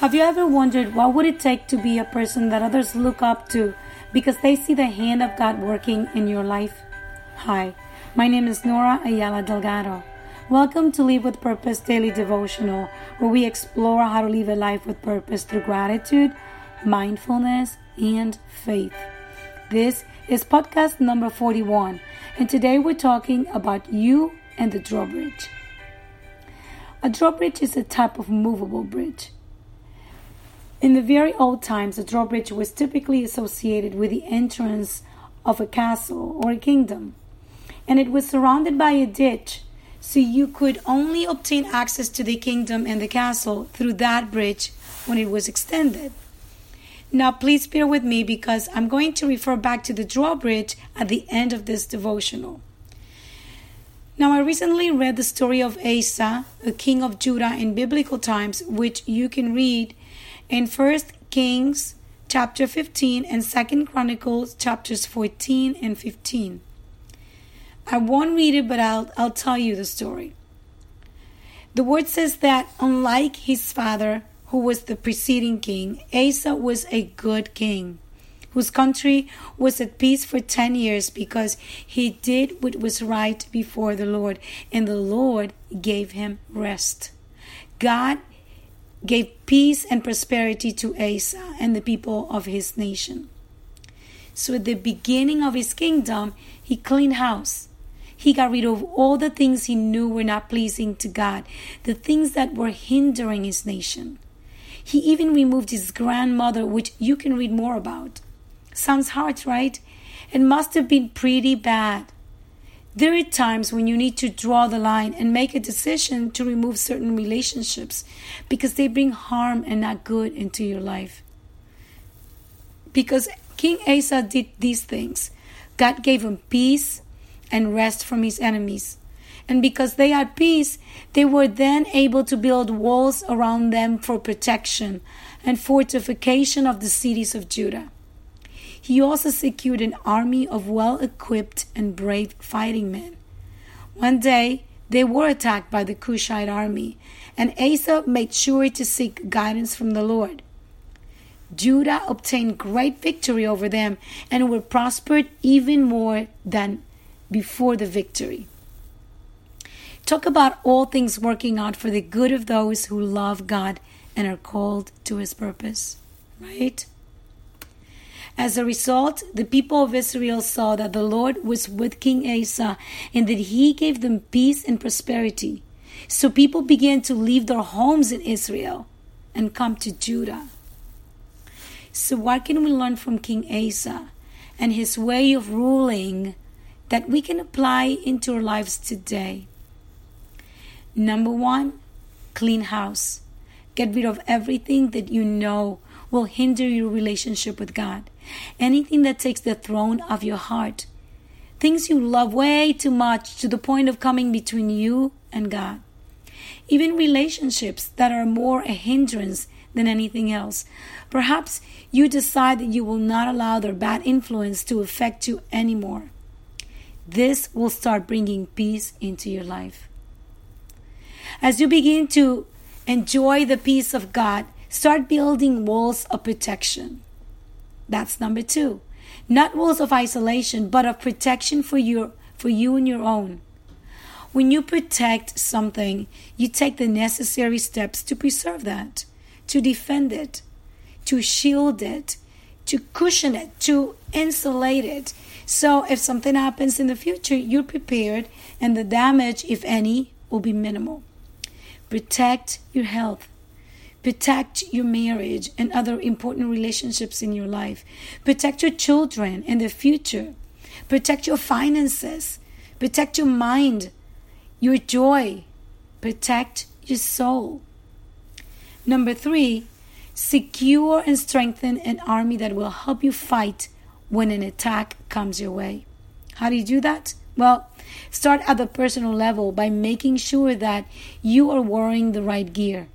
Have you ever wondered what would it take to be a person that others look up to because they see the hand of God working in your life? Hi, my name is Nora Ayala Delgado. Welcome to Live with Purpose Daily Devotional, where we explore how to live a life with purpose through gratitude, mindfulness, and faith. This is podcast number 41, and today we're talking about you and the drawbridge. A drawbridge is a type of movable bridge. In the very old times, a drawbridge was typically associated with the entrance of a castle or a kingdom, and it was surrounded by a ditch, so you could only obtain access to the kingdom and the castle through that bridge when it was extended. Now, please bear with me because I'm going to refer back to the drawbridge at the end of this devotional. Now, I recently read the story of Asa, a king of Judah in biblical times, which you can read in 1 Kings chapter 15 and 2 Chronicles chapters 14 and 15. I won't read it, but I'll, I'll tell you the story. The word says that unlike his father, who was the preceding king, Asa was a good king, whose country was at peace for 10 years because he did what was right before the Lord, and the Lord gave him rest. God gave peace and prosperity to Asa and the people of his nation. So at the beginning of his kingdom, he cleaned house. He got rid of all the things he knew were not pleasing to God, the things that were hindering his nation. He even removed his grandmother, which you can read more about. Sounds hard, right? It must have been pretty bad. There are times when you need to draw the line and make a decision to remove certain relationships because they bring harm and not good into your life. Because King Asa did these things, God gave him peace and rest from his enemies. And because they had peace, they were then able to build walls around them for protection and fortification of the cities of Judah. He also secured an army of well equipped and brave fighting men. One day, they were attacked by the Cushite army, and Asa made sure to seek guidance from the Lord. Judah obtained great victory over them and were prospered even more than before the victory. Talk about all things working out for the good of those who love God and are called to his purpose, right? As a result, the people of Israel saw that the Lord was with King Asa and that he gave them peace and prosperity. So people began to leave their homes in Israel and come to Judah. So, what can we learn from King Asa and his way of ruling that we can apply into our lives today? Number one, clean house. Get rid of everything that you know will hinder your relationship with God. Anything that takes the throne of your heart. Things you love way too much to the point of coming between you and God. Even relationships that are more a hindrance than anything else. Perhaps you decide that you will not allow their bad influence to affect you anymore. This will start bringing peace into your life. As you begin to enjoy the peace of God, Start building walls of protection. That's number two. Not walls of isolation, but of protection for your for you and your own. When you protect something, you take the necessary steps to preserve that, to defend it, to shield it, to cushion it, to insulate it. So if something happens in the future, you're prepared and the damage, if any, will be minimal. Protect your health. Protect your marriage and other important relationships in your life. Protect your children and their future. Protect your finances. Protect your mind, your joy. Protect your soul. Number three, secure and strengthen an army that will help you fight when an attack comes your way. How do you do that? Well, start at the personal level by making sure that you are wearing the right gear.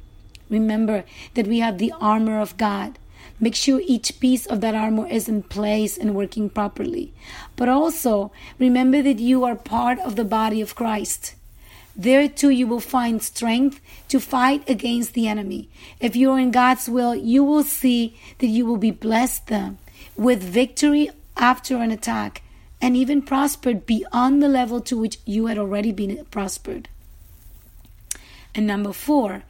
Remember that we have the armor of God. Make sure each piece of that armor is in place and working properly. But also remember that you are part of the body of Christ. There too, you will find strength to fight against the enemy. If you are in God's will, you will see that you will be blessed them with victory after an attack and even prospered beyond the level to which you had already been prospered. And number four,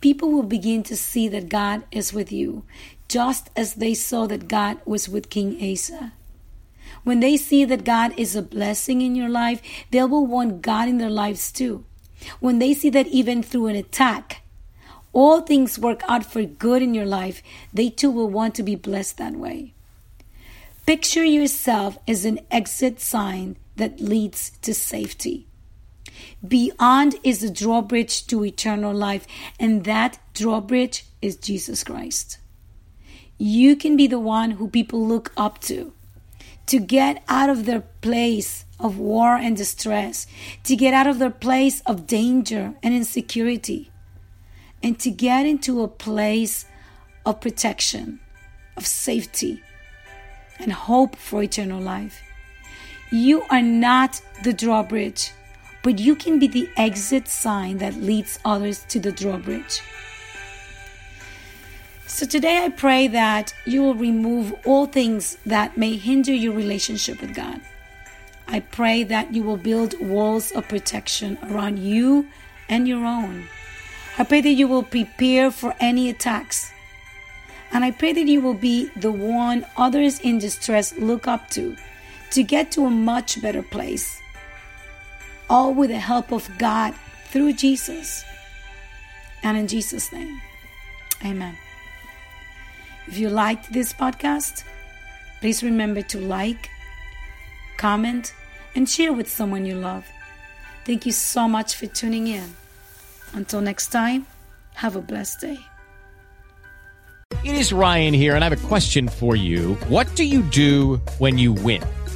people will begin to see that God is with you, just as they saw that God was with King Asa. When they see that God is a blessing in your life, they will want God in their lives too. When they see that even through an attack, all things work out for good in your life, they too will want to be blessed that way. Picture yourself as an exit sign that leads to safety. Beyond is the drawbridge to eternal life, and that drawbridge is Jesus Christ. You can be the one who people look up to to get out of their place of war and distress, to get out of their place of danger and insecurity, and to get into a place of protection, of safety, and hope for eternal life. You are not the drawbridge, but you can be the exit sign that leads others to the drawbridge. So today I pray that you will remove all things that may hinder your relationship with God. I pray that you will build walls of protection around you and your own. I pray that you will prepare for any attacks. And I pray that you will be the one others in distress look up to to get to a much better place. All with the help of God through Jesus. And in Jesus' name, amen. If you liked this podcast, please remember to like, comment, and share with someone you love. Thank you so much for tuning in. Until next time, have a blessed day. It is Ryan here, and I have a question for you. What do you do when you win?